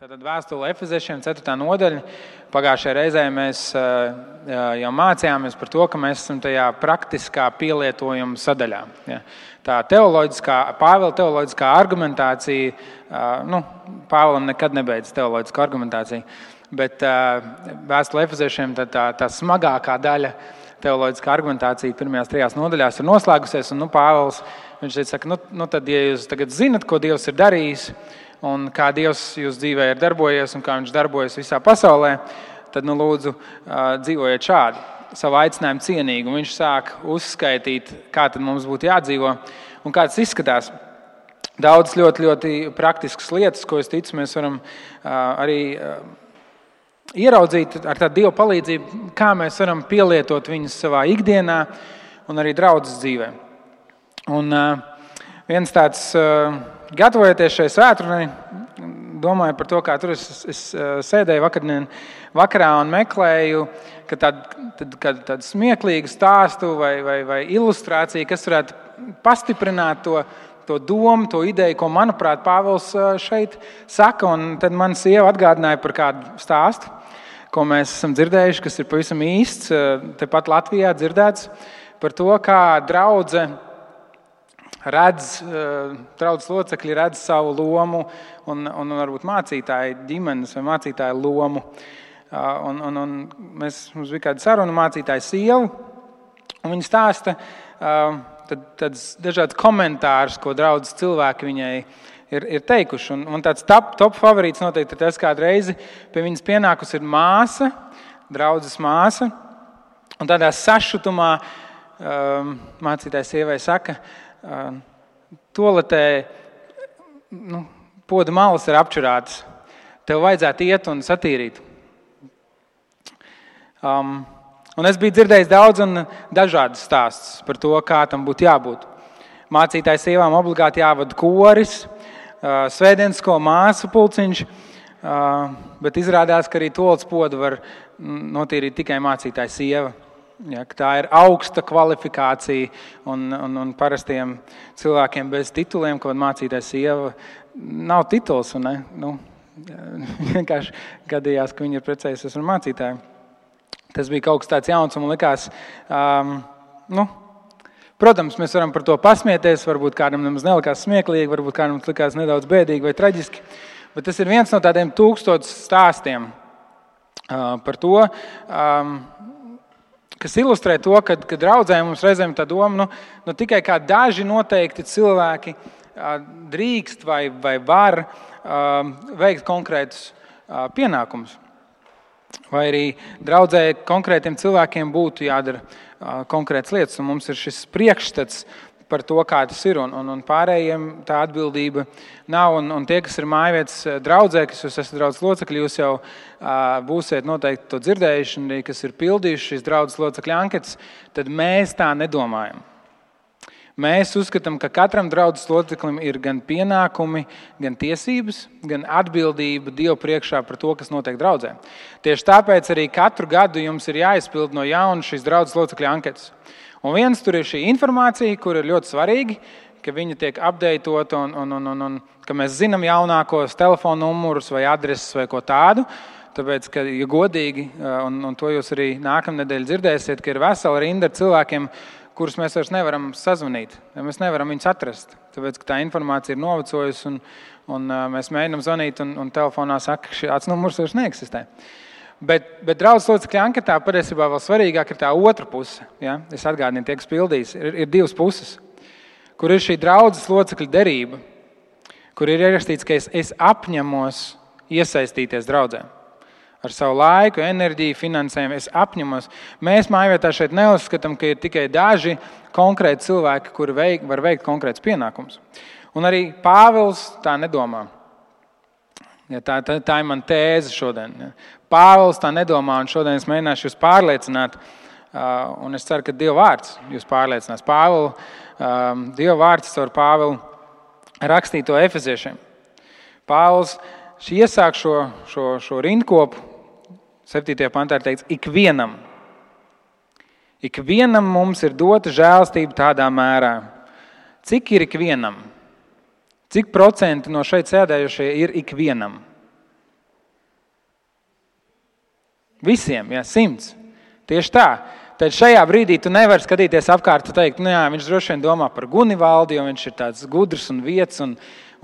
Tātad vēstule Efeziešiem 4. nodaļa. Pagājušajā reizē mēs jau mācījāmies par to, ka mēs esam tajā praktiskā pielietojuma sadaļā. Tā teoloģiskā, Pāvila teoloģiskā argumentācija, nu, Pāvilam nekad nebeidz teoloģiska argumentācija, bet vēstule Efeziešiem tā, tā, tā smagākā daļa teoloģiskā argumentācija pirmajās trijās nodaļās ir noslēgusies. Un, nu, Pāvils viņš teica, ka, nu, nu, tad, ja jūs tagad zinat, ko Dievs ir darījis, un kā Dievs jūsu dzīvē ir darbojies un kā Viņš darbojas visā pasaulē, tad nu, lūdzu dzīvojiet šādi, savu aicinājumu cienīgi. Un viņš sāk uzskaitīt, kā mums būtu jādzīvo un kā tas izskatās. Daudz ļoti, ļoti praktiskas lietas, ko es ticu, mēs varam arī ieraudzīt ar tādu dievu palīdzību, kā mēs varam pielietot viņus savā ikdienā un arī draudzes dzīvē. Un viens tāds gatavojoties šai svētdienai, domāju par to, kā tur es, es sēdēju vakardien, vakarā un meklēju tādu, tādu smieklīgu stāstu vai, vai, vai ilustrāciju, kas varētu pastiprināt to, to domu, to ideju, ko, manuprāt, Pāvils šeit saka. Un tad man sieva atgādināja par kādu stāstu, ko mēs esam dzirdējuši, kas ir pavisam īsts, tepat Latvijā dzirdēts par to, kā draudzene redz, eh, locekļi redz savu lomu un, un varbūt mācītāju ģimenes vai mācītāju lomu. Ah, un, un, un mēs, mums bija kāda saruna mācītāja sieva, un viņa stāsta ah, tad, tad dažādas komentārus, ko draudzes cilvēki viņai ir, ir teikuši. Un, un tāds top, top favorīts noteikti ir tas, kādu reizi pie viņas pienākusi ir māsa, draudzes māsa. Un tādā sašutumā um, mācītājs sievai saka, toaletē nu, poda malas ir apčurātas. Tev vajadzētu iet un satīrīt. Um, un es biju dzirdējis daudz un dažādas stāstus par to, kā tam būtu jābūt. Mācītājai sievām obligāti jāvada koris, uh, svētdienisko māsu pulciņš, uh, bet izrādās, ka arī tolas podu var notīrīt tikai mācītāja sieva. Ja, tā ir augsta kvalifikācija un, un, un parastiem cilvēkiem bez tituliem, ko mācīties sieva, nav tituls. Nu, vienkārši gadījās, ka viņi ir precējusies ar mācītāju. Tas bija kaut kas tāds jauns un man likās, um, nu, protams, mēs varam par to pasmieties. Varbūt kādam nemaz nelikās smieklīgi, varbūt kādam tas likās nedaudz bēdīgi vai traģiski. Bet tas ir viens no tādiem tūkstošiem stāstiem uh, par to. Kas ilustrē to, ka, ka draudzē mums reizēm tā doma, nu, nu tikai kā daži noteikti cilvēki drīkst vai, vai var veikt konkrētus pienākumus. Vai arī draudzē konkrētiem cilvēkiem būtu jādara konkrētas lietas, un mums ir šis priekšstats par to, kā tas ir. Un, un, un pārējiem tā atbildība nav. Un, un tie, kas ir mājvietas eh, draudzē, kas jūs esat draugs locekļi, jūs jau uh, būsiet noteikti to dzirdējuši, un arī kas ir pildījuši šīs draudzes locekļu anketas, tad mēs tā nedomājam. Mēs uzskatām, ka katram draudzes loceklim ir gan pienākumi, gan tiesības, gan atbildība Dievu priekšā par to, kas notiek draudzē. Tieši tāpēc arī katru gadu jums ir jāizpild no jauna šīs draudzes locekļu anketas. Un viens tur ir šī informācija, kur ir ļoti svarīga, ka viņa tiek apdeitota un, un, un, un, un ka mēs zinām jaunākos telefonu numurus vai adreses vai ko tādu. Tāpēc, ka, ja godīgi, un, un to jūs arī nākamā nedēļa dzirdēsiet, ka ir vesela rinda ar cilvēkiem, kurus mēs vairs nevaram sazvanīt. Mēs nevaram viņus atrast. Tāpēc, ka tā informācija ir novecojusi un, un mēs mēģinām zvanīt, un, un telefonā saka, ka šāds numurs vairs neeksistē. Bet, bet draudzes locekļu anketā patiesībā vēl svarīgāk ir tā otra puse. Ja? Es atgādinu, tie, kas pildīs, ir, ir divas puses, kur ir šī draudzes locekļu derība, kur ir ierakstīts, ka es, es apņemos iesaistīties draudzē. Ar savu laiku, enerģiju, finansējumu es apņemos. Mēs mājvietā šeit neuzskatām, ka ir tikai daži konkrēti cilvēki, kuri veik, var veikt konkrēts pienākums. Un arī Pāvils tā nedomā. Ja tā, tā, tā ir mana tēze šodien. Ja. Pāvils tā nedomā, un šodien es mēģināšu jūs pārliecināt. Un es ceru, ka Dieva vārds jūs pārliecinās. Pāvils, Dieva vārds caur Pāvilu rakstīto efeziešiem. Pāvils iesāk šo, šo, šo rindkopu, 7. pantā ir teikts, ikvienam. Ikvienam mums ir dota žēlastība tādā mērā, cik ir ikvienam. Cik procenti no šeit sēdējušie ir ikvienam? Visiem, ja simts. Tieši tā. Tad šajā brīdī tu nevari skatīties apkārt un teikt, nu jā, viņš droši vien domā par Gunivaldi, jo viņš ir tāds gudrs un vietas un,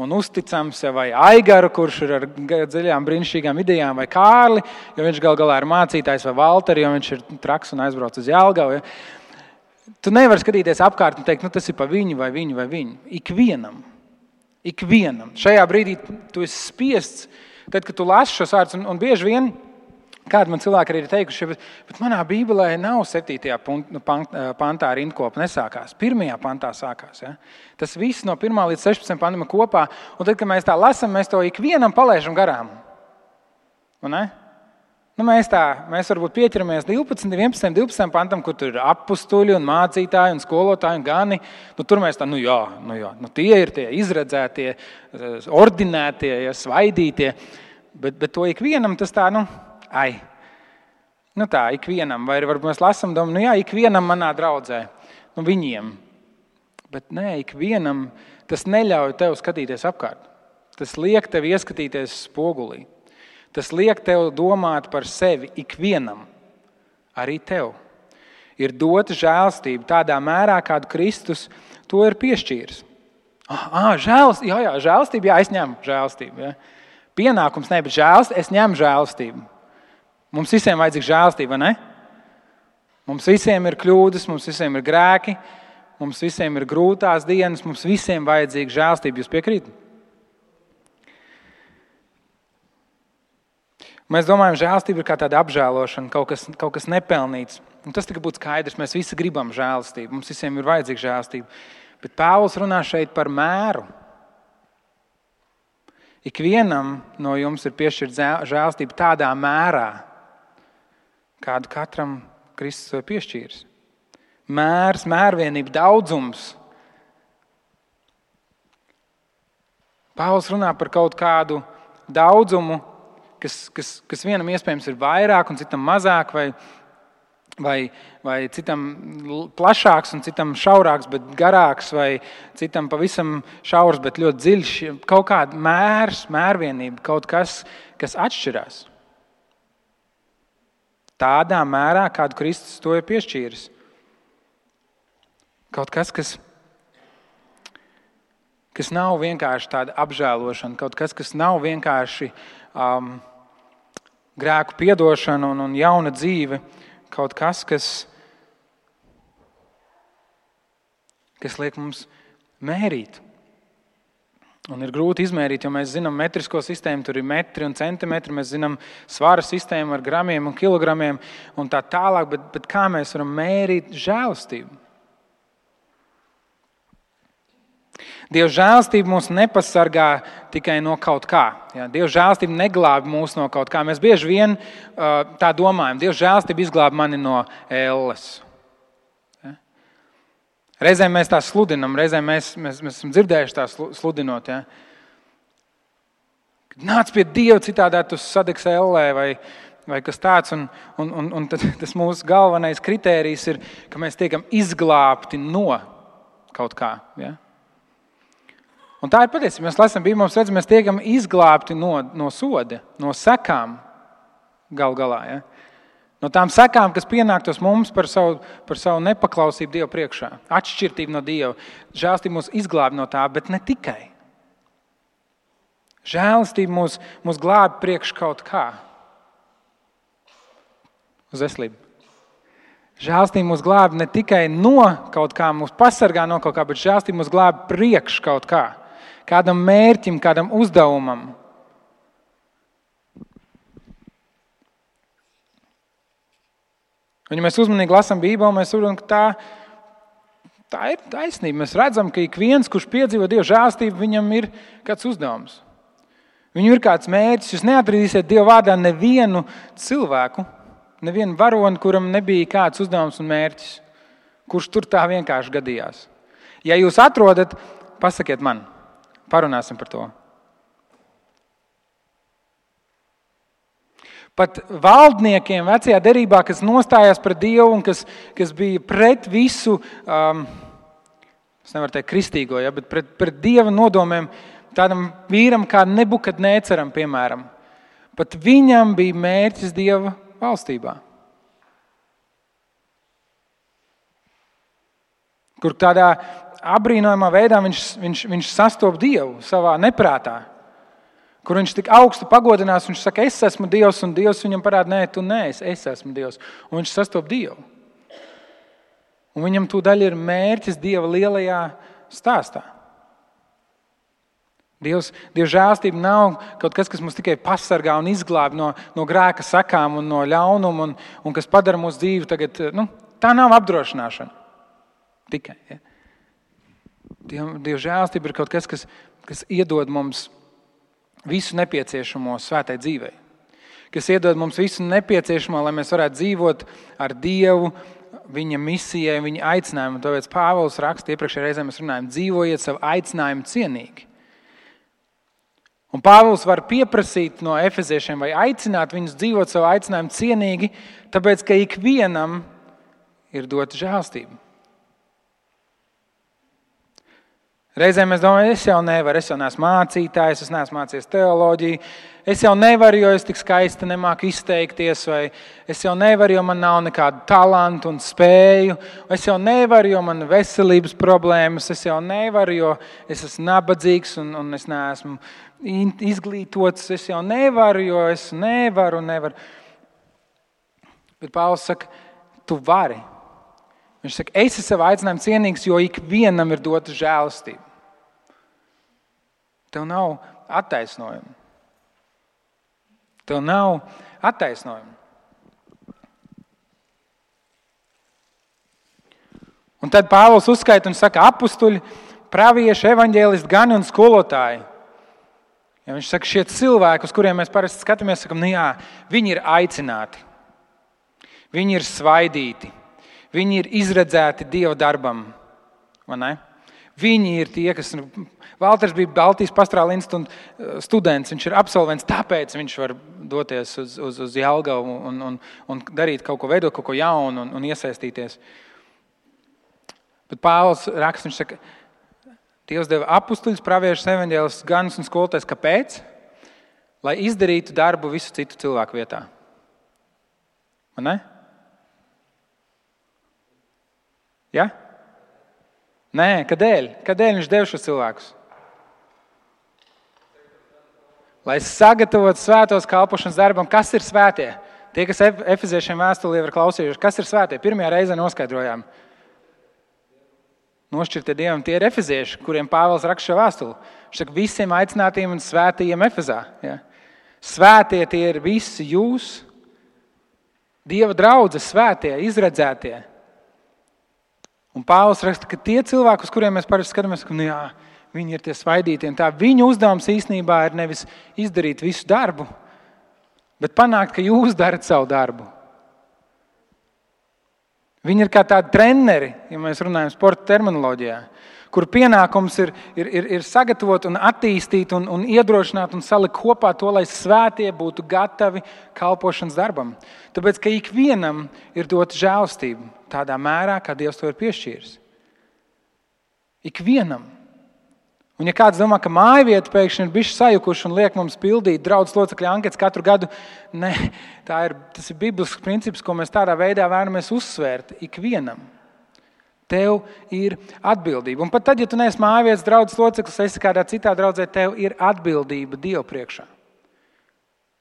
un uzticams, vai Aigaru, kurš ir ar dziļām, brīnišķīgām idejām, vai Kārli, jo viņš gal galā ir mācītājs, vai Valteri, jo viņš ir traks un aizbrauc uz Jālgavu. Ja? Tu nevari skatīties apkārt un teikt, nu, tas ir pa viņu vai viņu vai viņu. Ikvienam, ikvienam. Šajā brīdī tu esi spiests, tad, kad tu lasi šos vārdus, un, un bieži vien Kādi man cilvēki arī ir teikuši, bet, bet manā Bībelē nav 7. Nu, pantā rindkopa nesākās. 1. pantā sākās. Ja? Tas viss no 1 līdz 16 pantam kopā. Un tad, kad mēs tā lasām, mēs to ikvienam palaidām garām. Nu, mēs tā, mēs varbūt pieķeramies 12, 11, 12 pantam, kur tur ir apstuļi un mācītāji un skolotāji un gani. Nu, tur mēs tā, nu jā, nu jā nu, tie ir tie izredzētie, ordinētie, ja, svaidītie. Bet, bet to ikvienam tas tā, nu, ai, nu tā, ikvienam, vai varbūt mēs lasām, domājam, nu jā, ikvienam manā draudzē, nu viņiem. Bet nē, ikvienam tas neļauj tev skatīties apkārt. Tas liek tev ieskatīties spogulī. Tas liek tev domāt par sevi ikvienam, arī tev. Ir dota žēlstība tādā mērā, kādu Kristus to ir piešķīris. Ah, ah žēlstība, jā, jā, žēlstība, jā, es ņemu žēlstību. Ja. Pienākums ne, bet žēlstība, es ņemu žēlstību. Mums visiem vajadzīga žēlstība, vai ne? Mums visiem ir kļūdas, mums visiem ir grēki, mums visiem ir grūtās dienas, mums visiem vajadzīga žēlstība. Jūs piekrītat? Mēs domājam, žēlstība ir kā tāda apžēlošana, kaut kas, kaut kas nepelnīts. Un tas tikai būtu skaidrs. Mēs visi gribam žēlstību, mums visiem ir vajadzīga žēlstība. Bet Pāvils runā šeit par mēru. Ikvienam no jums ir piešķirta žēlstība tādā mērā, kādu katram Kristus ir piešķīris. Mērs, mērvienība, daudzums. Pāvils runā par kaut kādu daudzumu, kas, kas, kas vienam iespējams ir vairāk, un citam mazāk, vai, vai, vai citam plašāks, un citam šaurāks, bet garāks, vai citam pavisam šaurs, bet ļoti dziļš. Kaut kāda mērs, mērvienība, kaut kas, kas atšķirās tādā mērā, kādu Kristus to ir piešķīris. Kaut kas, kas, kas nav vienkārši tāda apžēlošana, kaut kas, kas nav vienkārši um, grēku piedošana un, un jauna dzīve, kaut kas, kas, kas liek mums mērīt. Un ir grūti izmērīt, jo mēs zinām metrisko sistēmu, tur ir metri un centimetri, mēs zinām svara sistēmu ar gramiem un kilogramiem un tā tālāk, bet, bet kā mēs varam mērīt žēlastību? Dieva žēlastība mūs nepasargā tikai no kaut kā. Ja? Dieva žēlastība neglābi mūs no kaut kā. Mēs bieži vien uh, tā domājam, Dieva žēlastība izglāba mani no ēles. Reizēm mēs tā sludinām, reizēm mēs, mēs, mēs esam dzirdējuši tā sludinot. Ja? Nāc pie Dieva, citādi tu sadegs ellē vai, vai kas tāds. Un, un, un, un tas mūsu galvenais kritērijs ir, ka mēs tiekam izglābti no kaut kā. Ja? Un tā ir patiesība. Mēs lasām, bija mums redzams, mēs tiekam izglābti no, no soda, no sekām gal galā. Ja? No tām sekām, kas pienāktos mums par savu, par savu nepaklausību Dieva priekšā, atšķirību no Dieva. Žēlstība mūs izglāb no tā, bet ne tikai. Žēlastība mūs, mūs glābi priekš kaut kā. Uz veselību. Žēlastība mūs glābi ne tikai no kaut kā, mūs pasargā no kaut kā, bet žēlastība mūs glābi priekš kaut kā. Kādam mērķim, kādam uzdevumam. Un, ja mēs uzmanīgi lasām Bībeli, mēs saprotam, ka tā, tā ir taisnība. Mēs redzam, ka ik viens, kurš piedzīvo Dieva žēlstību, viņam ir kāds uzdevums. Viņam ir kāds mērķis. Jūs neatradīsiet Dieva vārdā nevienu cilvēku, nevienu varoni, kuram nebija kāds uzdevums un mērķis, kurš tur tā vienkārši gadījās. Ja jūs atrodat, pasakiet man, parunāsim par to. Pat valdniekiem vecajā derībā, kas nostājās pret Dievu un kas, kas bija pret visu, um, es nevaru teikt, kristīgo, ja, bet pret, pret Dieva nodomiem, tādam vīram kā Nebukadnēceram, piemēram. Pat viņam bija mērķis Dieva valstībā. Kur tādā apbrīnojamā veidā viņš, viņš, viņš sastopas Dievu savā neprātā. Kur viņš tik augstu pagodinās, viņš saka, es esmu Dievs, un Dievs viņam parāda, nē, tu neesi, es esmu Dievs. Un viņš sastopas Dievu. Un viņam tūdaļ ir mērķis Dieva lielajā stāstā. Dievs, Dieva žēlstība nav kaut kas, kas mums tikai pasargā un izglābj no, no grēka sakām un no ļaunuma, un, un kas padara mūsu dzīvi tagad. Nu, tā nav apdrošināšana. Tikai. Ja. Dieva, žēlstība ir kaut kas, kas, kas iedod mums visu nepieciešamo svētai dzīvei. Kas iedod mums visu nepieciešamo, lai mēs varētu dzīvot ar Dievu, viņa misijai, viņa aicinājumu. Tāpēc Pāvils raksta, iepriekšējā reizē mēs runājām, dzīvojiet savu aicinājumu cienīgi. Un Pāvils var pieprasīt no efeziešiem vai aicināt viņus dzīvot savu aicinājumu cienīgi, tāpēc ka ikvienam ir dota žēlstība. Reizēm mēs domājam, es jau nevaru, es jau neesmu mācītājs, es neesmu mācījies teoloģiju, es jau nevaru, jo es tik skaisti nemāku izteikties, vai es jau nevaru, jo man nav nekādu talantu un spēju, es jau nevaru, jo man ir veselības problēmas, es jau nevaru, jo es esmu nabadzīgs un, un es neesmu izglītots, es jau nevaru, jo es nevaru, nevaru. Bet Pāvils saka, tu vari. Viņš saka, es esmu savā aicinājumā cienīgs, jo ikvienam ir dota žēlastība. Tev nav attaisnojumu. Tev nav attaisnojumu. Un tad Pāvils uzskaita un saka, apstuļi, pravieši, evaņģēlisti, gan un skolotāji. Ja viņš saka, šie cilvēki, uz kuriem mēs parasti skatāmies, sakam, nu jā, viņi ir aicināti, viņi ir svaidīti, viņi ir izredzēti Dieva darbam. Viņi ir tie, kas nu, Valters bija Baltijas Pastrāla institūta uh, students. Viņš ir absolvents, tāpēc viņš var doties uz, uz, uz Jālgavu un, un, un darīt kaut ko, veidot kaut ko jaunu un, un iesaistīties. Bet Pāvils raksta, viņš saka, Dievs deva apstuļus, praviešus, evaņģēlus, ganus un skolotājus. Kāpēc? Lai izdarītu darbu visu citu cilvēku vietā. Man ne? Ja? Nē, kādēļ? Kādēļ viņš deva šos cilvēkus? lai sagatavotu svētos kalpošanas darbam, kas ir svētie. Tie, kas efeziešiem vēstulī ir klausījušies, kas ir svētie, pirmajā reizē noskaidrojām. Nošķirtie dievam, tie ir efezieši, kuriem Pāvils raksta šo vēstuli. Viņš saka, visiem aicinātiem un svētajiem Efezā. Ja? Svētie tie ir visi jūs, Dieva draugi, svētie, izredzētie. Un Pāvils raksta, ka tie cilvēki, uz kuriem mēs parasti skatāmies, ka, nu, jā, Viņi ir tie svaidītie. Tā viņa uzdevums īstenībā ir nevis izdarīt visu darbu, bet panākt, ka jūs darat savu darbu. Viņi ir kā tādi treneri, ja mēs runājam sporta terminoloģijā, kur pienākums ir, ir, ir, ir sagatavot, un attīstīt un, un iedrošināt un salikt kopā to, lai svētie būtu gatavi kalpošanas darbam. Tāpēc, ka ikvienam ir dota žēlstība tādā mērā, kā Dievs to ir piešķīris. Ikvienam. Un, ja kāds domā, ka māja vieta pēkšņi ir bijusi sajukuša un liek mums pildīt draudzes locekļu anketas katru gadu, ne, ir, tas ir biblisks princips, ko mēs tādā veidā vēlamies uzsvērt ikvienam. Tev ir atbildība. Un pat tad, ja tu neesi māja vietas draugs loceklis, esi kādā citā draudzē, tev ir atbildība Dieva priekšā.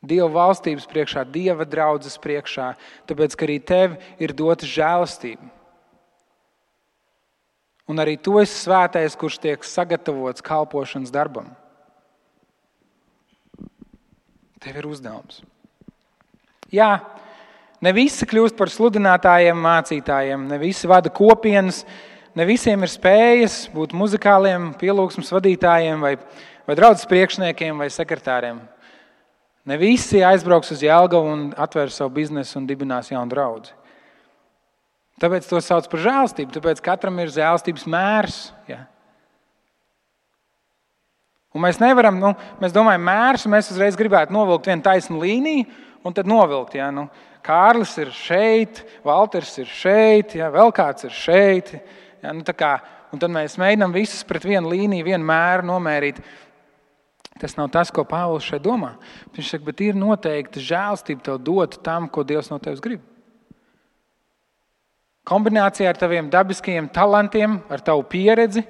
Dieva valstības priekšā, Dieva draudzes priekšā, tāpēc ka arī tev ir dota žēlastība. Un arī tu esi svētais, kurš tiek sagatavots kalpošanas darbam. Tev ir uzdevums. Jā, ne visi kļūst par sludinātājiem, mācītājiem, ne visi vada kopienas, ne visiem ir spējas būt muzikāliem, pielūgsmes vadītājiem, vai, vai draugs priekšniekiem vai sekretāriem. Ne visi aizbrauks uz Jēlgavu un atvērs savu biznesu un dibinās jaunu draugu. Tāpēc to sauc par žēlstību. Tāpēc katram ir žēlstības mērs. Ja? Un mēs nevaram, nu, mēs domājam, mērs, mēs uzreiz gribētu novilkt vienu taisnu līniju un tad novilkt. Ja? Nu, Kārlis ir šeit, Walters ir šeit, ja? vēl kāds ir šeit. Ja? Nu, kā, un tad mēs mēģinām visus pret vienu līniju, vienu mēru nomērīt. Tas nav tas, ko Pāvils šeit domā. Viņš saka, bet ir noteikti žēlstība tev dot tam, ko Dievs no tevis grib. Kombinācijā ar taviem dabiskajiem talantiem, ar tavu pieredzi,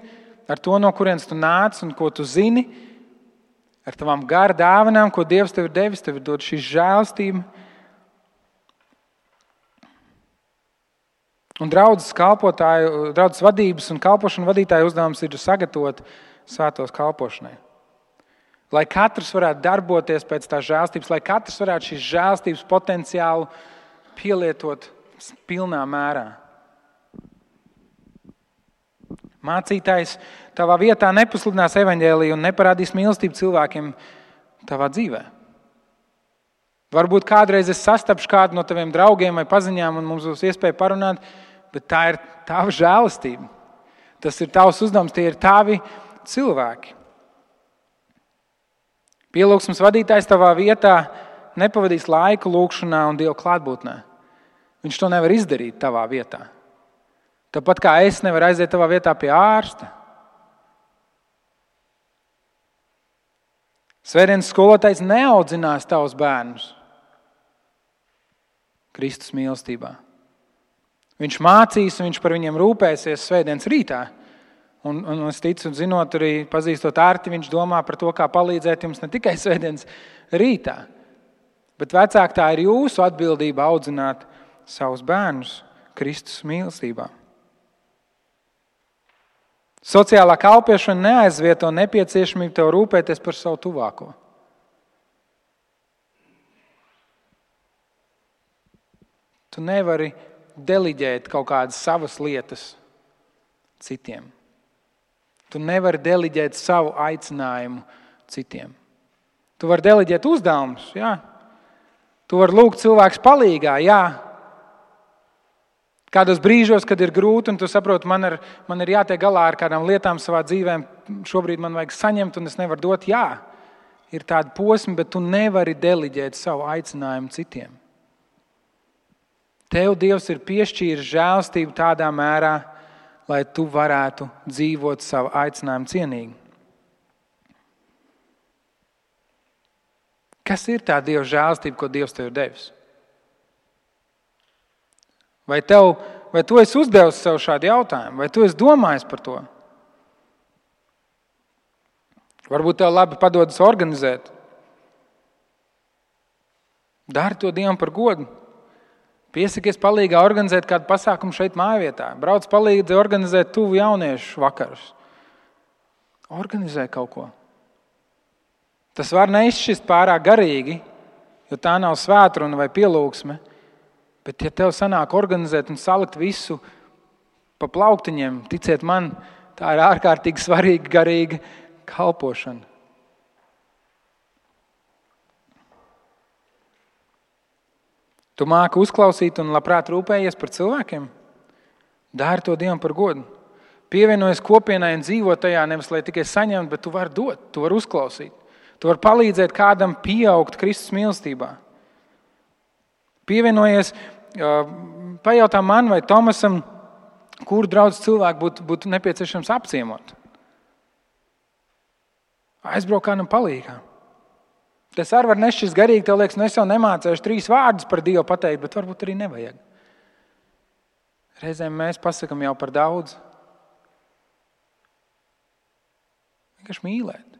ar to, no kurienes tu nāc un ko tu zini, ar tavām gara dāvanām, ko Dievs tev ir devis, tev ir dot šī žēlstība. Un draudzes draudzes vadības un kalpošana vadītāju uzdevums ir sagatavot svētos kalpošanai. Lai katrs varētu darboties pēc tā žēlstības, lai katrs varētu šīs žēlstības potenciālu pielietot pilnā mērā. Mācītājs tavā vietā nepasludinās evaņģēliju un neparādīs mīlestību cilvēkiem tavā dzīvē. Varbūt kādreiz es sastapšu kādu no taviem draugiem vai paziņām, un mums būs iespēja parunāt, bet tā ir tava žēlastība. Tas ir tavs uzdevums, tie ir tavi cilvēki. Pielūgsmes vadītājs tavā vietā nepavadīs laiku lūgšanā un Dieva klātbūtnē. Viņš to nevar izdarīt tavā vietā. Tāpat kā es nevaru aiziet tavā vietā pie ārsta. Svētdienas skolotājs neaudzinās tavus bērnus Kristus mīlestībā. Viņš mācīs, un viņš par viņiem rūpēsies svētdienas rītā. Un, un es ticu, zinot, arī pazīstot ārti, viņš domā par to, kā palīdzēt jums ne tikai svētdienas rītā, bet vecāk tā ir jūsu atbildība audzināt savus bērnus Kristus mīlestībā. Sociālā kalpošana neaizvieto nepieciešamību tev rūpēties par savu tuvāko. Tu nevari deliģēt kaut kādas savas lietas citiem. Tu nevari deliģēt savu aicinājumu citiem. Tu vari deliģēt uzdevumus, jā. Tu vari lūgt cilvēku palīgā, jā, Kādos brīžos, kad ir grūti, un tu saproti, man ir, man ir jātiek galā ar kādām lietām savā dzīvē, šobrīd man vajag saņemt, un es nevaru dot, jā, ir tādi posmi, bet tu nevari deliģēt savu aicinājumu citiem. Tev Dievs ir piešķīris žēlstību tādā mērā, lai tu varētu dzīvot savu aicinājumu cienīgi. Kas ir tā Dieva žēlstība, ko Dievs tev ir devis? Vai, tev, vai tu esi uzdevis sev šādu jautājumu, vai tu esi domājis par to? Varbūt tev labi padodas organizēt. Dari to Dievam par godu. Piesakies palīdzīgā organizēt kādu pasākumu šeit, mājvietā. Brauc palīdzi organizēt tuvu jauniešu vakarus. Organizē kaut ko. Tas var neizšķist pārāk garīgi, jo tā nav svētkruna vai pielūgsme. Bet, ja tev sanāk organizēt un salikt visu pa plauktiņiem, ticiet man, tā ir ārkārtīgi svarīga garīga kalpošana. Tu māki uzklausīt un labprāt rūpējies par cilvēkiem. Dari to Dievam par godu. Pievienojies kopienai un dzīvo tajā nevis lai tikai saņemtu, bet tu vari dot, tu vari uzklausīt. Tu vari palīdzēt kādam pieaugt Kristus mīlestībā. Pievienojies pajautā man vai Tomasam, kuru draugu cilvēku būtu, būtu nepieciešams apciemot. Aizbraukt kādam palīgā. Tas arī var nešķist garīgi. Tev liekas, nu es jau nemācīšu trīs vārdus par Dievu pateikt, bet varbūt arī nevajag. Reizēm mēs pasakām jau par daudz. Vienkārši mīlēt.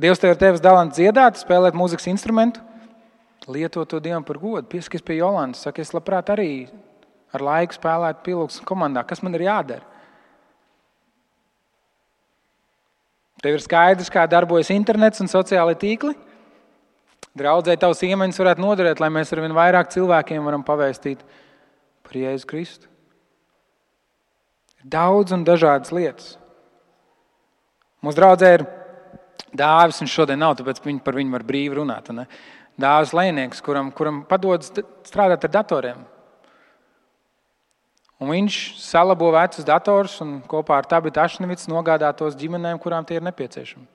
Dievs tev ir tevis dalants dziedāt, spēlēt mūzikas instrumentu lieto to Dievam par godu. Pieskaties pie Jolantas, saka, es labprāt arī ar laiku spēlētu pielūgsmes komandā. Kas man ir jādara? Tev ir skaidrs, kā darbojas internets un sociālai tīkli. Draudzēji tavs iemaņas varētu noderēt, lai mēs ar vien vairāk cilvēkiem varam pavēstīt par Jēzu Kristu. Ir daudz un dažādas lietas. Mūsu draudzē ir dāvis, un šodien nav, tāpēc par viņu var brīvi runāt. Ne? dāvis lēnieks, kuram, kuram padodas strādāt ar datoriem. Un viņš salabo vecus datorus un kopā ar Tabitu Ašnevicu nogādā tos ģimenēm, kurām tie ir nepieciešami.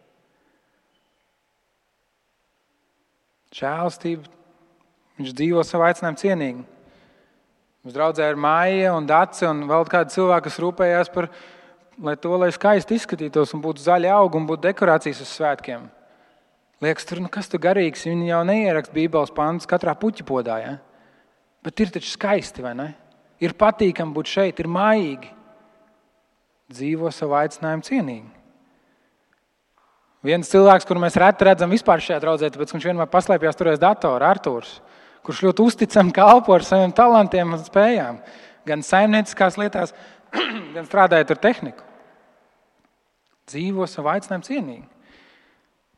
Žēlastība. Viņš dzīvo savu aicinājumu cienīgi. Mums draudzē ir māja un dace un vēl kādi cilvēki, kas rūpējās par, lai to lai skaisti izskatītos un būtu zaļi augi un būtu dekorācijas uz svētkiem. Liekas, tur nu, kas tur garīgs. Viņi jau neieraksta Bībeles pantus katrā puķa podā. Ja? Bet ir taču skaisti, vai ne? Ir patīkami būt šeit, ir mājīgi. Dzīvo savu aicinājumu cienīgi. Viens cilvēks, kuru mēs reti redzam vispār šajā draudzē, tāpēc viņš vienmēr paslēpjas tur aiz datora, Arthurs, kurš ļoti uzticami kalpo ar saviem talantiem un spējām. Gan saimnieciskās lietās, gan strādājot ar tehniku. Dzīvo savu aicinājumu cienīgi.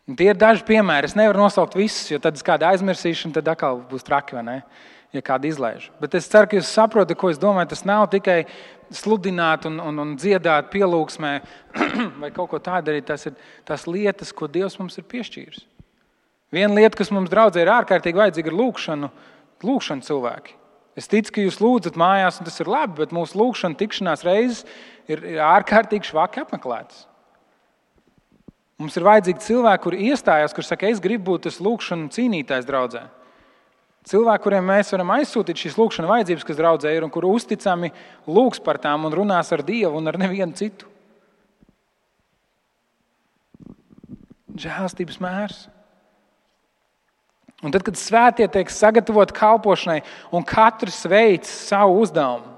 Un tie ir daži piemēri. Es nevaru nosaukt visus, jo tad es kādu aizmirsīšu, un tad atkal būs traki, ja kādu izlaižu. Bet es ceru, ka jūs saprotat, ko es domāju. Tas nav tikai sludināt un, un, un dziedāt pielūgsmē vai kaut ko tādu darīt. Tas ir tās lietas, ko Dievs mums ir piešķīris. Viena lieta, kas mums draudzē ir ārkārtīgi vajadzīga, ir lūkšana, lūkšana cilvēki. Es ticu, ka jūs lūdzat mājās, un tas ir labi, bet mūsu lūkšana, tikšanās reizes ir ārkārtīgi švaki apmeklētas. Mums ir vajadzīgi cilvēki, kuri iestājās, kuriem saka, es gribu būt tas lūkšanas cīnītājs draudzē. Cilvēki, kuriem mēs varam aizsūtīt šīs lūkšanas vajadzības, kas draudzē ir un kur uzticami lūgs par tām un runās ar Dievu un ar nevienu citu. Žēlstības mērs. Un tad, kad svētie tiek sagatavoti kalpošanai, un katrs veids savu uzdevumu,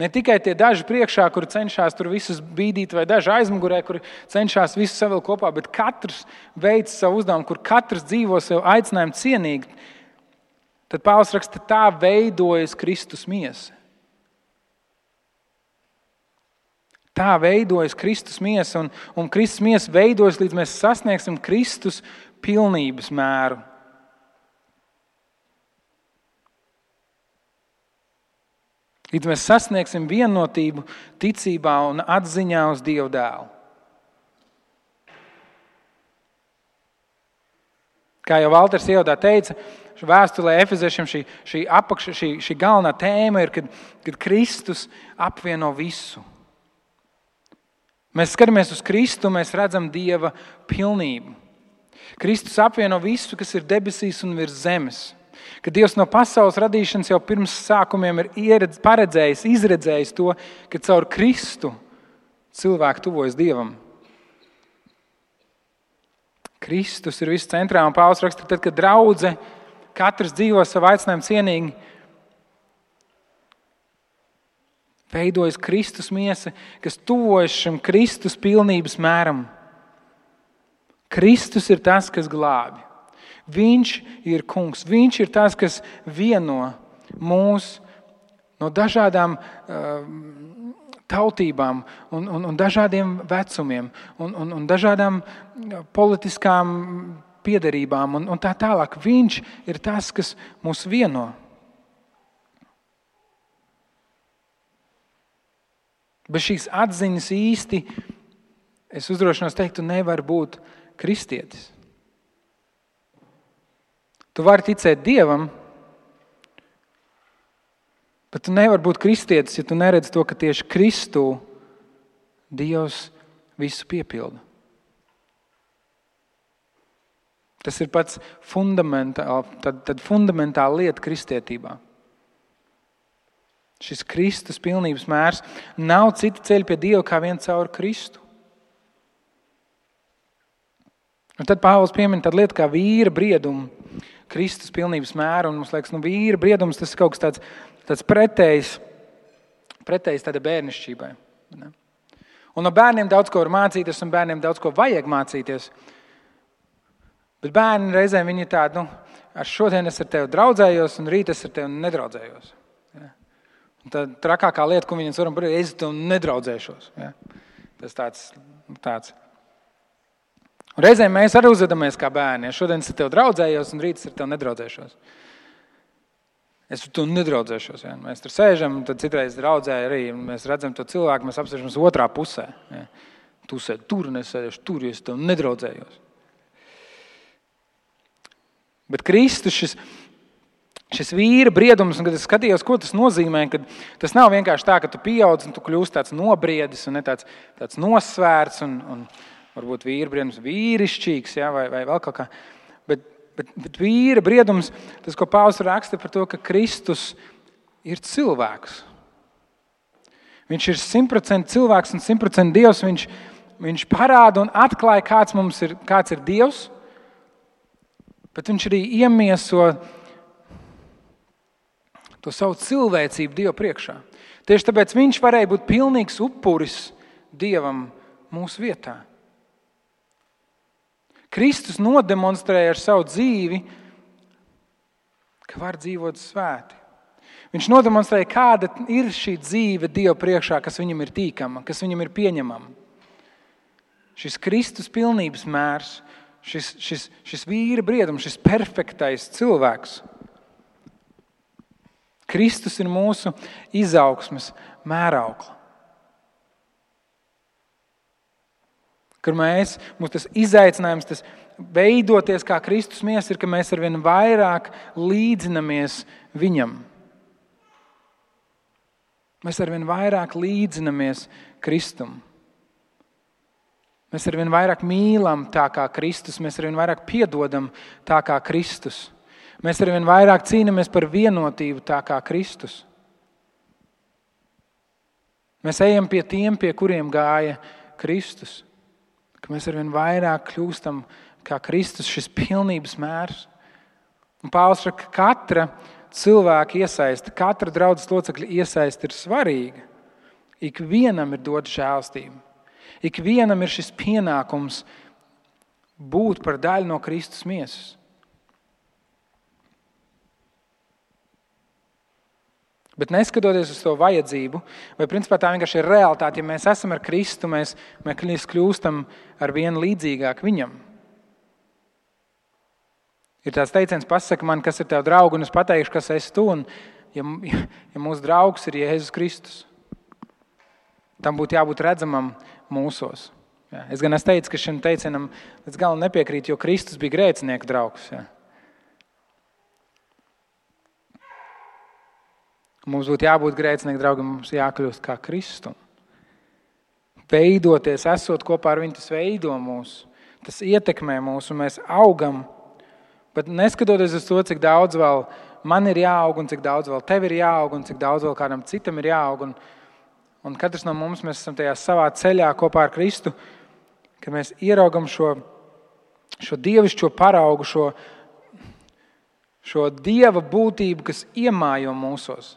Ne tikai tie daži priekšā, kuri cenšas tur visus bīdīt, vai daži aizmugurē, kuri cenšas visu savilkt kopā, bet katrs veic savu uzdevumu, kur katrs dzīvo sev aicinājumu cienīgi. Tad Pāvils raksta, tā veidojas Kristus miesa. Tā veidojas Kristus miesa, un, un Kristus miesa veidojas līdz mēs sasniegsim Kristus pilnības mēru. Līdz mēs sasniegsim vienotību ticībā un atziņā uz Dieva dēlu. Kā jau Valters Ievadā teica, vēstulē Efeziešiem šī, šī, apakša, šī, šī galvenā tēma ir, kad, kad Kristus apvieno visu. Mēs skatāmies uz Kristu, mēs redzam Dieva pilnību. Kristus apvieno visu, kas ir debesīs un virs zemes ka Dievs no pasaules radīšanas jau pirms sākumiem ir ieredz, paredzējis, izredzējis to, ka caur Kristu cilvēku tuvojas Dievam. Kristus ir viss centrā un Pāvils raksta, tad, kad draudzē katrs dzīvo savu aicinājumu cienīgi, veidojas Kristus miesa, kas tuvojas šim Kristus pilnības mēram. Kristus ir tas, kas glābi. Viņš ir kungs. Viņš ir tas, kas vieno mūs no dažādām uh, tautībām, un, un, un dažādiem vecumiem, un, un, un dažādām politiskām piederībām, un, un tā tālāk. Viņš ir tas, kas mūs vieno. Bez šīs atziņas īsti es uzdrošinos teikt, tu nevari būt kristietis. Tu vari ticēt Dievam, bet tu nevari būt kristietis, ja tu neredzi to, ka tieši Kristū Dievs visu piepilda. Tas ir pats fundamentāli, tad, tad fundamentāla lieta kristietībā. Šis Kristus pilnības mērs nav cita ceļa pie Dieva kā vien caur Kristu. Un tad Pāvils piemin tādu lietu kā vīra briedumu. Kristus pilnības mēru. Mums liekas, ka nu, vīra briedums tas ir kaut kas tāds, tāds pretējs, pretējs tādai bērnišķībai. Ne? Un no bērniem daudz ko var mācīties, un bērniem daudz ko vajag mācīties. Bet bērni reizēm viņi ir tādi, nu, šodien es ar tevi draudzējos, un rīt es ar tevi nedraudzējos. Ja? Un tā trakākā lieta, ko viņiem varam pateikt, es tev nedraudzēšos. Ja? Tas tāds, tāds Un reizēm mēs arī uzvedamies kā bērni. Ja šodien es ar tevi draudzējos, un rīt es ar tevi nedraudzēšos. Es tur nedraudzēšos. Ja. Mēs tur sēžam, un citreiz draudzēji arī. Mēs redzam to cilvēku, mēs apsēžamies otrā pusē. Ja. Tu sēdi tur, un es sēžu tur, jo es tev nedraudzējos. Bet Kristus šis, šis vīra briedums, un kad es skatījos, ko tas nozīmē, kad tas nav vienkārši tā, ka tu pieaug un tu kļūsi tāds nobriedis un tāds, tāds nosvērts. Un, un, varbūt vīra briedums vīrišķīgs, ja, vai, vai vēl kaut kā. Bet, bet, bet vīra briedums, tas, ko Pāvils raksta par to, ka Kristus ir cilvēks. Viņš ir simtprocentīgi cilvēks un simtprocentīgi dievs. Viņš, viņš parāda un atklāja, kāds, ir, kāds ir dievs. Bet viņš arī iemieso to savu cilvēcību Dieva priekšā. Tieši tāpēc viņš varēja būt pilnīgs upuris Dievam mūsu vietā. Kristus nodemonstrēja ar savu dzīvi, ka var dzīvot svēti. Viņš nodemonstrēja, kāda ir šī dzīve Dieva priekšā, kas viņam ir tīkama, kas viņam ir pieņemama. Šis Kristus pilnības mērs, šis, šis, šis vīra briedums, šis perfektais cilvēks. Kristus ir mūsu izaugsmes mēraukla. Kur mēs, mums tas izaicinājums, tas veidoties kā Kristus miesa, ir, ka mēs arvien vairāk līdzinamies Viņam. Mēs arvien vairāk līdzinamies Kristum. Mēs arvien vairāk mīlam tā kā Kristus, mēs arvien vairāk piedodam tā kā Kristus. Mēs arvien vairāk cīnāmies par vienotību tā kā Kristus. Mēs ejam pie tiem, pie kuriem gāja Kristus. Ka mēs arvien vairāk kļūstam kā Kristus, šis pilnības mērs. Un Pāvils saka, ka katra cilvēka iesaiste, katra draudzes locekļa iesaiste ir svarīga. Ikvienam ir dota žēlstība. Ikvienam ir šis pienākums būt par daļu no Kristus miesas. Bet neskatoties uz to vajadzību, vai principā tā vienkārši ir realitāte, ja mēs esam ar Kristu, mēs, mēs kļūstam ar vienu līdzīgāk viņam. Ir tāds teiciens, pasaki man, kas ir tavs draugs, un es pateikšu, kas esi tu. Un, ja, ja mūsu draugs ir Jēzus Kristus, tam būtu jābūt redzamam mūsos. Jā. Es gan es teicu, ka šim teicienam līdz galam nepiekrīt, jo Kristus bija grēcinieku draugs. Jā. Mums būtu jābūt grēcinieku draugam, mums jākļūst kā Kristum. Veidoties, esot kopā ar viņu, tas veido mūs, tas ietekmē mūs, un mēs augam. Bet neskatoties uz to, cik daudz vēl man ir jāaug, un cik daudz vēl tev ir jāaug, un cik daudz vēl kādam citam ir jāaug, un Un katrs no mums esam tajā savā ceļā kopā ar Kristu, kad mēs ieraugam šo, šo dievišķo paraugu, šo, šo dieva būtību, kas iemājo mūsos.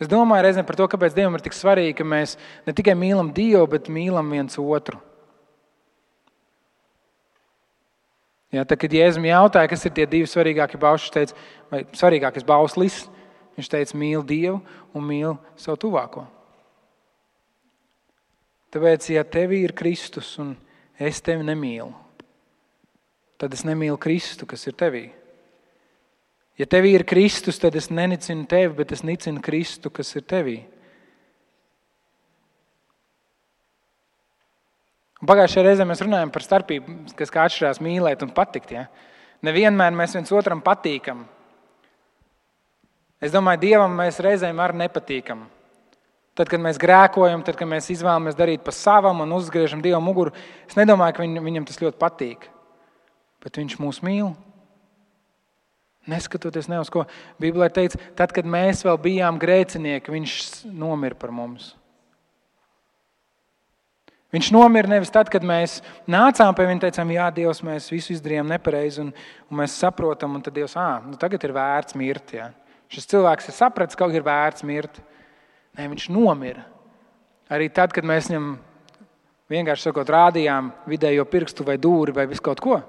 Es domāju reizēm par to, kāpēc Dievam ir tik svarīgi, ka mēs ne tikai mīlam Dievu, bet mīlam viens otru. Jā, tad, kad Jēzus jautāja, kas ir tie divi svarīgākie baušļi, viņš teica, vai svarīgākais bauslis, Viņš teica, mīli Dievu un mīli savu tuvāko. Tāpēc, ja tev ir Kristus un es tevi nemīlu, tad es nemīlu Kristu, kas ir tevī. Ja tev ir Kristus, tad es nenicinu tevi, bet es nicinu Kristu, kas ir tevī. Pagājušajā reizē mēs runājām par starpību, kas atšķirās mīlēt un patikt. Ja? Nevienmēr mēs viens otram patīkam. Es domāju, Dievam mēs reizēm arī nepatīkam. Tad, kad mēs grēkojam, tad, kad mēs izvēlamies darīt pa savam un uzgriežam Dievu muguru, es nedomāju, ka viņ, viņam tas ļoti patīk. Bet viņš mūs mīl. Neskatoties ne uz ko. Bībelē teica, tad, kad mēs vēl bijām grēcinieki, viņš nomira par mums. Viņš nomira nevis tad, kad mēs nācām pie viņa un teicām, Jā, Dievs, mēs visu izdarījām nepareizi, un, un mēs saprotam, un tad Dievs, ah, nu tagad ir vērts mirt. Jā. Šis cilvēks ir sapratis, ka ir vērts mirt. Nē, viņš nomira. Arī tad, kad mēs viņam vienkārši sakot, rādījām vidējo pirkstu vai dūri vai visu kaut ko.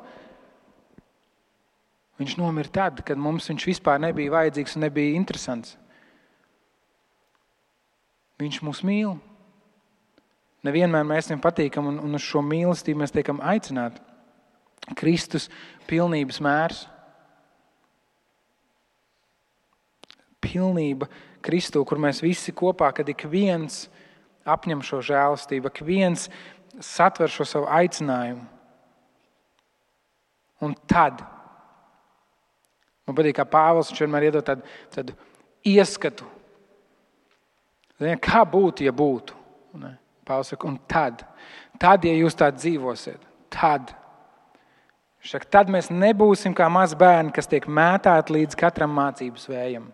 Viņš nomira tad, kad mums viņš vispār nebija vajadzīgs un nebija interesants. Viņš mūs mīl. Nevienmēr mēs viņam patīkam, un, un uz šo mīlestību mēs tiekam aicināti. Kristus pilnības mērs. Pilnība Kristū, kur mēs visi kopā, kad ik viens apņem šo žēlastību, ik viens satver šo savu aicinājumu. Un tad man patīk, kā Pāvils vienmēr iedod tādu, tādu ieskatu. Ziniet, kā būtu, ja būtu? Pāvils saka, un tad, tad, ja jūs tā dzīvosiet, tad. Šak, tad mēs nebūsim kā mazi bērni, kas tiek mētāti līdz katram mācības vējam.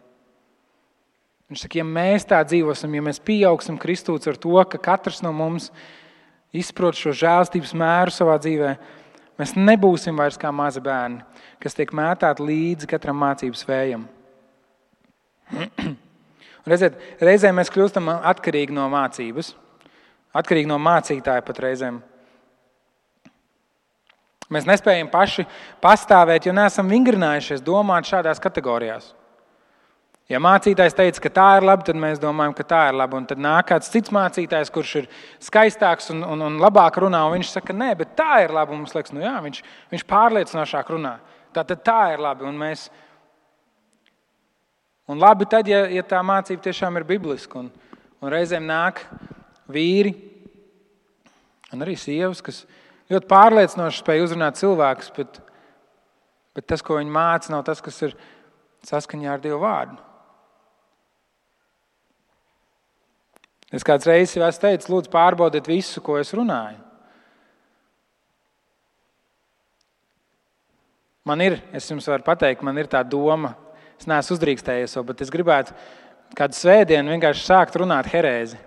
Viņš saka, ja mēs tā dzīvosim, ja mēs pieaugsim Kristūts ar to, ka katrs no mums izprot šo žēlstības mēru savā dzīvē, mēs nebūsim vairs kā mazi bērni, kas tiek mētāti līdzi katram mācības vējam. Redziet, reizēm mēs kļūstam atkarīgi no mācības, atkarīgi no mācītāja pat reizēm. Mēs nespējam paši pastāvēt, jo neesam vingrinājušies domāt šādās kategorijās. Ja mācītājs teica, ka tā ir labi, tad mēs domājam, ka tā ir labi. Un tad nāk kāds cits mācītājs, kurš ir skaistāks un, un, un labāk runā, un viņš saka, nē, bet tā ir labi. Un mums liekas, nu jā, viņš, viņš pārliecinošāk runā. Tā tad tā ir labi. Un, mēs... un labi tad, ja, ja tā mācība tiešām ir bibliska. Un, un reizēm nāk vīri un arī sievas, kas ļoti pārliecinoši spēj uzrunāt cilvēkus, bet, bet tas, ko viņi māca, nav tas, kas ir saskaņā ar Dievu vārdu. Es kāds reizes jau teicis, lūdzu, pārbaudiet visu, ko es runāju. Man ir, es jums varu pateikt, man ir tā doma, es neesmu uzdrīkstējies, bet es gribētu kādu svētdienu vienkārši sākt runāt herēzi.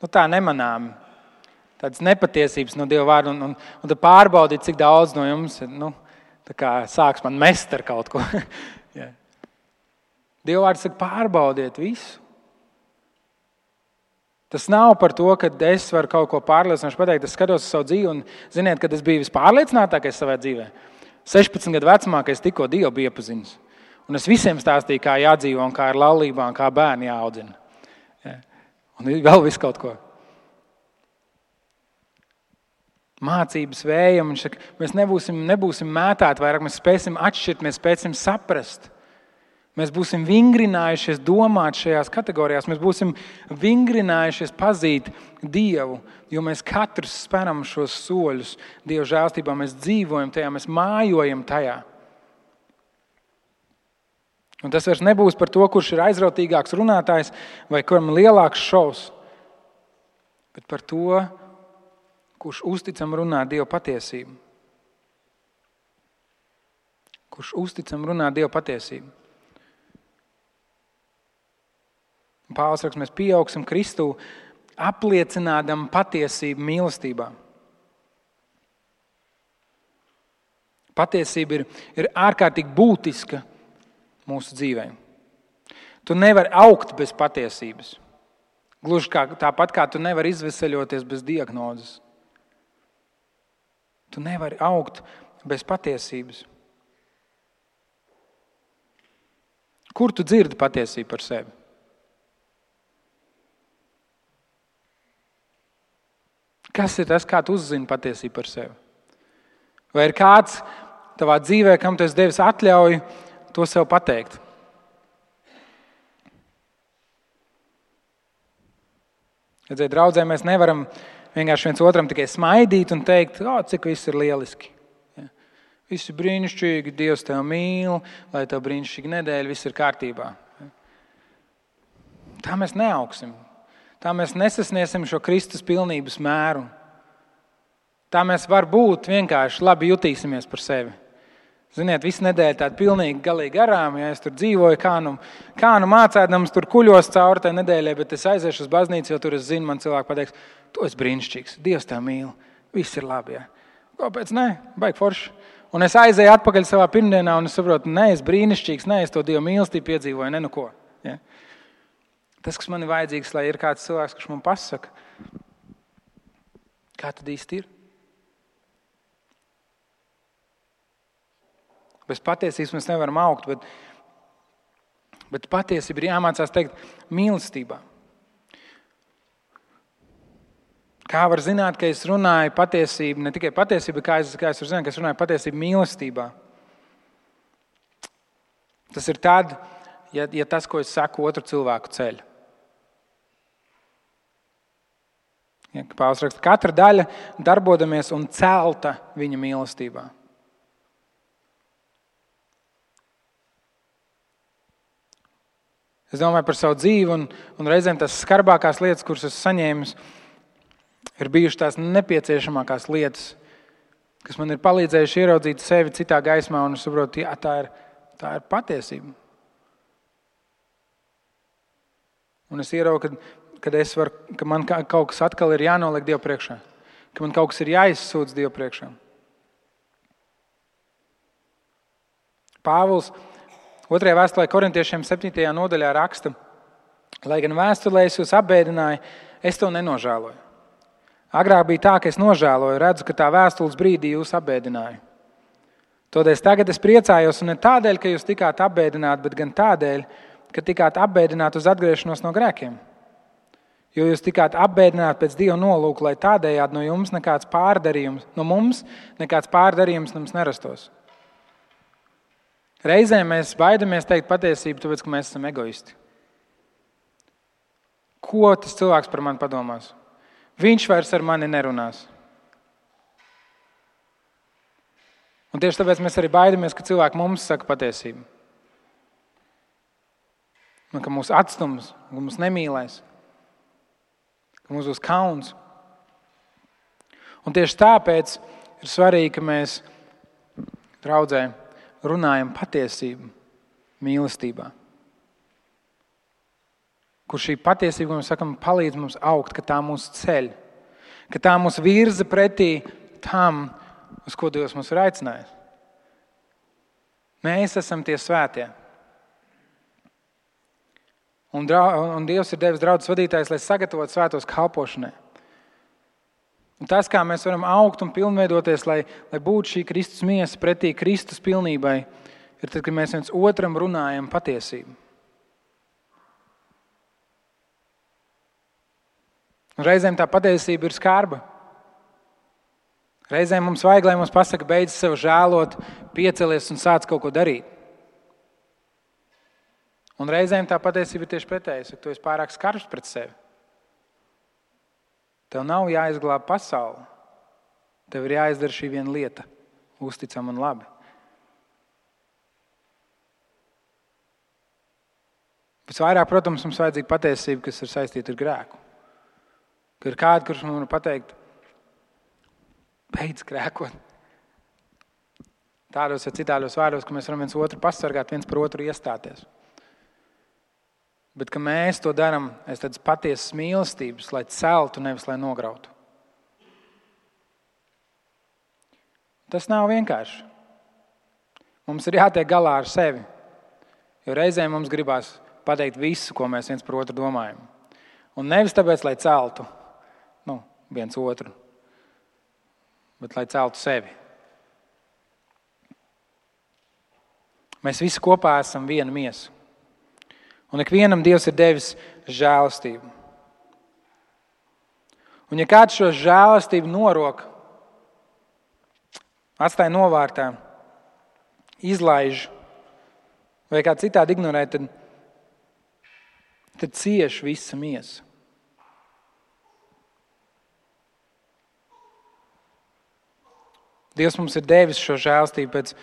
Nu, tā nemanām. Tādas nepatiesības no Dieva vārda, un, un, un tad pārbaudīt, cik daudz no jums nu, sāks man mest ar kaut ko. Dieva vārds saka, pārbaudiet visu. Tas nav par to, ka es varu kaut ko pārliecinoši pateikt. Es skatos uz savu dzīvi un ziniet, kad es biju vispārliecinātākais savā dzīvē. 16 gadu vecumā, kad es tikko Dievu biju iepazinis. Un es visiem stāstīju, kā jādzīvo, un kā ir laulībā, un kā bērni jāaudzina. Un vēl viss kaut ko. Mācības vējam, viņš saka, mēs nebūsim, nebūsim mētāti vairāk, mēs spēsim atšķirt, mēs spēsim saprast. Mēs būsim vingrinājušies domāt šajās kategorijās, mēs būsim vingrinājušies pazīt Dievu, jo mēs katrs spēram šos soļus Dieva žēlstībā, mēs dzīvojam tajā, mēs mājojam tajā. Un tas vairs nebūs par to, kurš ir aizrautīgāks runātājs vai kuram ir lielāks šovs, bet par to, kurš uzticam runāt Dieva patiesību. Kurš uzticam runāt Dieva patiesību. Pāvils raksta, mēs pieaugsim Kristū, apliecinādam patiesību mīlestībā. Patiesība ir, ir ārkārtīgi būtiska mūsu dzīvē. Tu nevari augt bez patiesības. Gluži kā, tāpat kā tu nevari izveseļoties bez diagnozes. Tu nevari augt bez patiesības. Kur tu dzirdi patiesību par sevi? Kas ir tas, kā tu uzzini patiesību par sevi? Vai ir kāds tavā dzīvē, kam tu esi devis atļauju to sev pateikt? Redziet, draudzē mēs nevaram vienkārši viens otram tikai smaidīt un teikt, oh, cik viss ir lieliski. Ja. Viss ir brīnišķīgi, Dievs tevi mīl, lai tev brīnišķīga nedēļa, viss ir kārtībā. Ja. Tā mēs neaugsim tā mēs nesasniegsim šo Kristus pilnības mēru. Tā mēs varbūt vienkārši labi jutīsimies par sevi. Ziniet, visu nedēļu tāda pilnīgi galīgi garām, ja es tur dzīvoju, kā nu, kā nu mācēdams, tur kuļos cauri tajā nedēļai, bet es aiziešu uz baznīcu, jo tur es zinu, man cilvēki pateiks, tu esi brīnišķīgs, Dievs tev mīl, viss ir labi. Ja. Kāpēc? Nē, baigi forši. Un es aizēju atpakaļ savā pirmdienā un es saprotu, nē, es brīnišķīgs, nē, es to Dieva mīlestību piedzīvoju, ne nu ko. Ja. Tas, kas man ir vajadzīgs, lai ir kāds cilvēks, kurš man pasaka, kā tad īsti ir. Bez patiesības mēs nevaram augt, bet, bet patiesība ir jāmācās teikt mīlestībā. Kā var zināt, ka es runāju patiesību, ne tikai patiesību, bet kā es, kā es varu zināt, ka es runāju patiesību mīlestībā? Tas ir tad, ja, ja tas, ko es saku, otru cilvēku ceļu. Ja, Pāvils raksta, ka katra daļa darbojamies un celta viņa mīlestībā. Es domāju par savu dzīvi, un, un reizēm tās skarbākās lietas, kuras esmu saņēmis, ir bijušas tās nepieciešamākās lietas, kas man ir palīdzējušas ieraudzīt sevi citā gaismā un saprotu, ka tā, ir, tā ir patiesība. Un es ieraugu, ka, kad es varu, ka man kaut kas atkal ir jānoliek Dievu priekšā, ka man kaut kas ir jāizsūdz Dievu priekšā. Pāvils 2. vēstulē korintiešiem 7. nodaļā raksta, lai gan vēstulē es jūs apbēdināju, es to nenožēloju. Agrāk bija tā, ka es nožēloju, redzu, ka tā vēstules brīdī jūs apbēdināju. Tādēļ tagad es priecājos, ne tādēļ, ka jūs tikāt apbēdināti, bet gan tādēļ, ka tikāt apbēdināti uz atgriešanos no grēkiem. Jo jūs tikāt apbēdināti pēc Dieva nolūka, lai tādējādi no jums nekāds pārdarījums, no mums nekāds pārdarījums mums nerastos. Reizēm mēs baidamies teikt patiesību, tāpēc ka mēs esam egoisti. Ko tas cilvēks par mani padomās? Viņš vairs ar mani nerunās. Un tieši tāpēc mēs arī baidamies, ka cilvēki mums saka patiesību. Un ka mūs atstums, ka mūs nemīlēs, mums būs kauns. Un tieši tāpēc ir svarīgi, ka mēs draudzē runājam patiesību mīlestībā. Kur šī patiesība, ko mēs sakām, palīdz mums augt, ka tā mūs ceļ, ka tā mūs virza pretī tam, uz ko Dievs mums ir aicinājis. Mēs esam tie svētie. Un, un Dievs ir devis draugus vadītājs, lai sagatavotu svētos kalpošanai. Un tas, kā mēs varam augt un pilnveidoties, lai, lai būtu šī Kristus miesa pretī Kristus pilnībai, ir tad, kad mēs viens otram runājam patiesību. Un reizēm tā patiesība ir skarba. Reizēm mums vajag, lai mums pasaka, beidz sev žēlot, piecelies un sāc kaut ko darīt. Un reizēm tā patiesība ir tieši pretēji. Tu esi pārāk skarbs pret sevi. Tev nav jāizglāb pasauli. Tev ir jāizdara šī viena lieta, uzticama un labi. Visvairāk, protams, mums vajadzīga patiesība, kas ir saistīta ar grēku. Kad ir kāds, kurš man var pateikt, beidz grēkot. Tādos vai citādos vārdos, ka mēs varam viens otru pasargāt, viens par otru iestāties. Bet mēs to darām aiz tādas patiesas mīlestības, lai celtu, nevis lai nograutu. Tas nav vienkārši. Mums ir jātiek galā ar sevi. Jo reizēm mums gribās pateikt visu, ko mēs viens par otru domājam. Un nevis tāpēc, lai celtu nu, viens otru, bet lai celtu sevi. Mēs visi kopā esam viena miesa. Un ikvienam Dievs ir devis žēlastību. Un, ja kāds šo žēlastību norok, atstāja novārtā, izlaiž vai kā citādi ignorē, tad, tad cieš visa miesa. Dievs mums ir devis šo žēlstību pēc,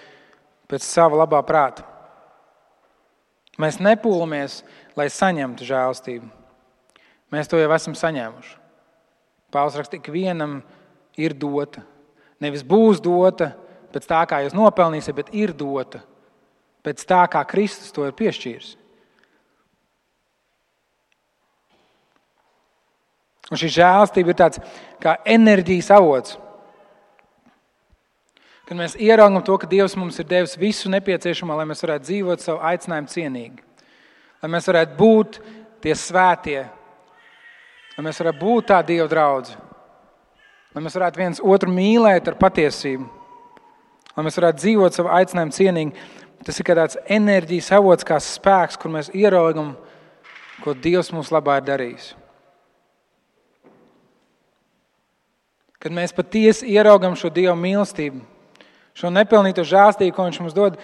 pēc sava labā prāta. Mēs nepūlamies, lai saņemtu žēlstību. Mēs to jau esam saņēmuši. Pāvils raksta, ka vienam ir dota. Nevis būs dota pēc tā, kā jūs nopelnīsiet, bet ir dota pēc tā, kā Kristus to ir piešķīris. Un šī žēlstība ir tāds kā enerģijas avots. Kad mēs ieraugam to, ka Dievs mums ir devis visu nepieciešamo, lai mēs varētu dzīvot savu aicinājumu cienīgi, lai mēs varētu būt tie svētie, lai mēs varētu būt tā Dieva draudzene, lai mēs varētu viens otru mīlēt ar patiesību, lai mēs varētu dzīvot savu aicinājumu cienīgi. Tas ir kā tāds enerģijas avots, kā spēks, kur mēs ieraugam, ko Dievs mums labā ir darījis. Kad mēs patiesi ieraugam šo Dieva mīlestību, šo nepelnīto žēlstību, ko viņš mums dod,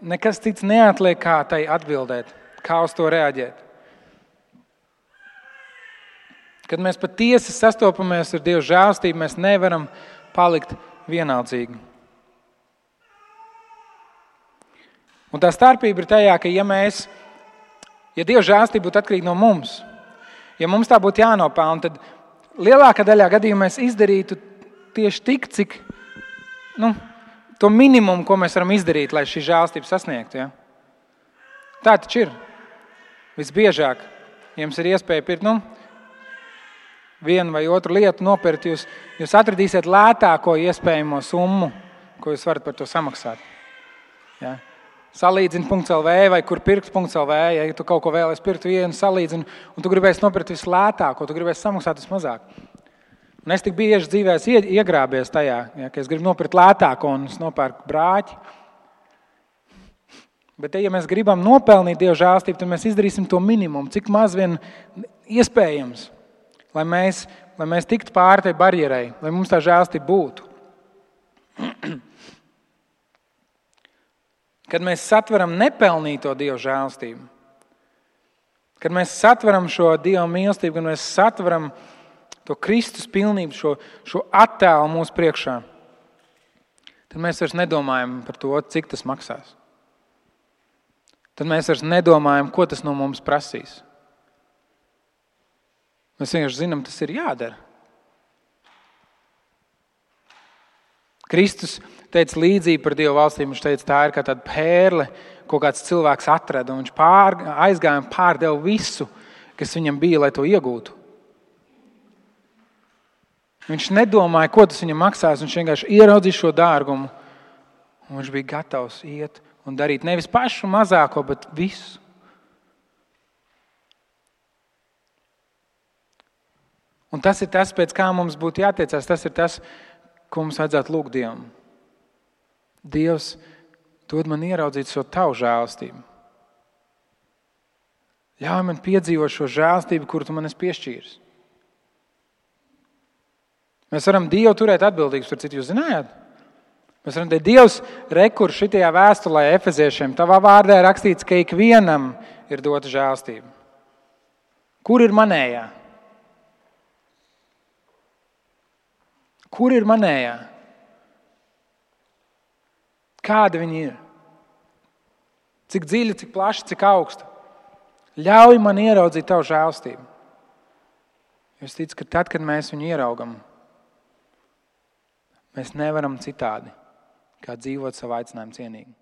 nekas cits neatliek, kā tai atbildēt, kā uz to reaģēt. Kad mēs patiesi sastopamies ar Dieva žēlstību, mēs nevaram palikt vienaldzīgi. Un tā starpība ir tajā, ka ja mēs, ja Dieva žēlstība būtu atkarīga no mums, ja mums tā būtu jānopelna, tad lielākā daļā gadījumā mēs izdarītu tieši tik, cik nu, to minimumu, ko mēs varam izdarīt, lai šī žēlstība sasniegtu. Ja? Tā taču ir. Visbiežāk jums ir iespēja pirkt nu, vienu vai otru lietu, nopirkt, jūs, jūs atradīsiet lētāko iespējamo summu, ko jūs varat par to samaksāt. Ja? Salīdzini.CLV vai kur pirkt.CLV. Ja tu kaut ko vēlēsies pirkt, vienu salīdzini, un tu gribēsi nopirkt vislētāko, tu gribēsi samaksāt vismazāk. Un es tik bieži dzīvē iegrābies tajā, ja, ka es gribu nopirkt lētāko un es nopērku brāķi. Bet, ja mēs gribam nopelnīt Dieva žēlstību, tad mēs izdarīsim to minimumu, cik maz vien iespējams, lai mēs, lai mēs tiktu pāri tai barjerai, lai mums tā žēlstība būtu. Kad mēs satveram nepelnīto Dieva žēlstību, kad mēs satveram šo Dieva mīlestību, kad mēs satveram to Kristus pilnību, šo, šo attēlu mūsu priekšā, tad mēs vairs nedomājam par to, cik tas maksās. Tad mēs vairs nedomājam, ko tas no mums prasīs. Mēs vienkārši zinām, tas ir jādara. Kristus teica līdzību par Dieva valstīm. Viņš teica, tā ir kā tāda pērle, ko kāds cilvēks atrada. Viņš pār, aizgāja un pārdeva visu, kas viņam bija, lai to iegūtu. Viņš nedomāja, ko tas viņam maksās. Viņš vienkārši ieraudzīja šo dārgumu. Viņš bija gatavs iet un darīt nevis pašu mazāko, bet visu. Un tas ir tas, pēc kā mums būtu jātiecās. Tas ir tas, ko mums vajadzētu lūgt Dievam. Dievs dod man ieraudzīt šo tavu žēlastību. Ļauj man piedzīvot šo žēlastību, kuru tu man esi piešķīris. Mēs varam Dievu turēt atbildīgus par citu, jūs zinājāt? Mēs varam teikt, Dievs, rekur šitajā vēstulē efeziešiem, tavā vārdā ir rakstīts, ka ikvienam ir dota žēlastība. Kur ir manējā? Kur ir manējā? Kāda viņa ir? Cik dziļa, cik plaša, cik augsta? Ļauj man ieraudzīt tavu žēlstību. Es ticu, ka tad, kad mēs viņu ieraugam, mēs nevaram citādi, kā dzīvot savu aicinājumu cienīgi.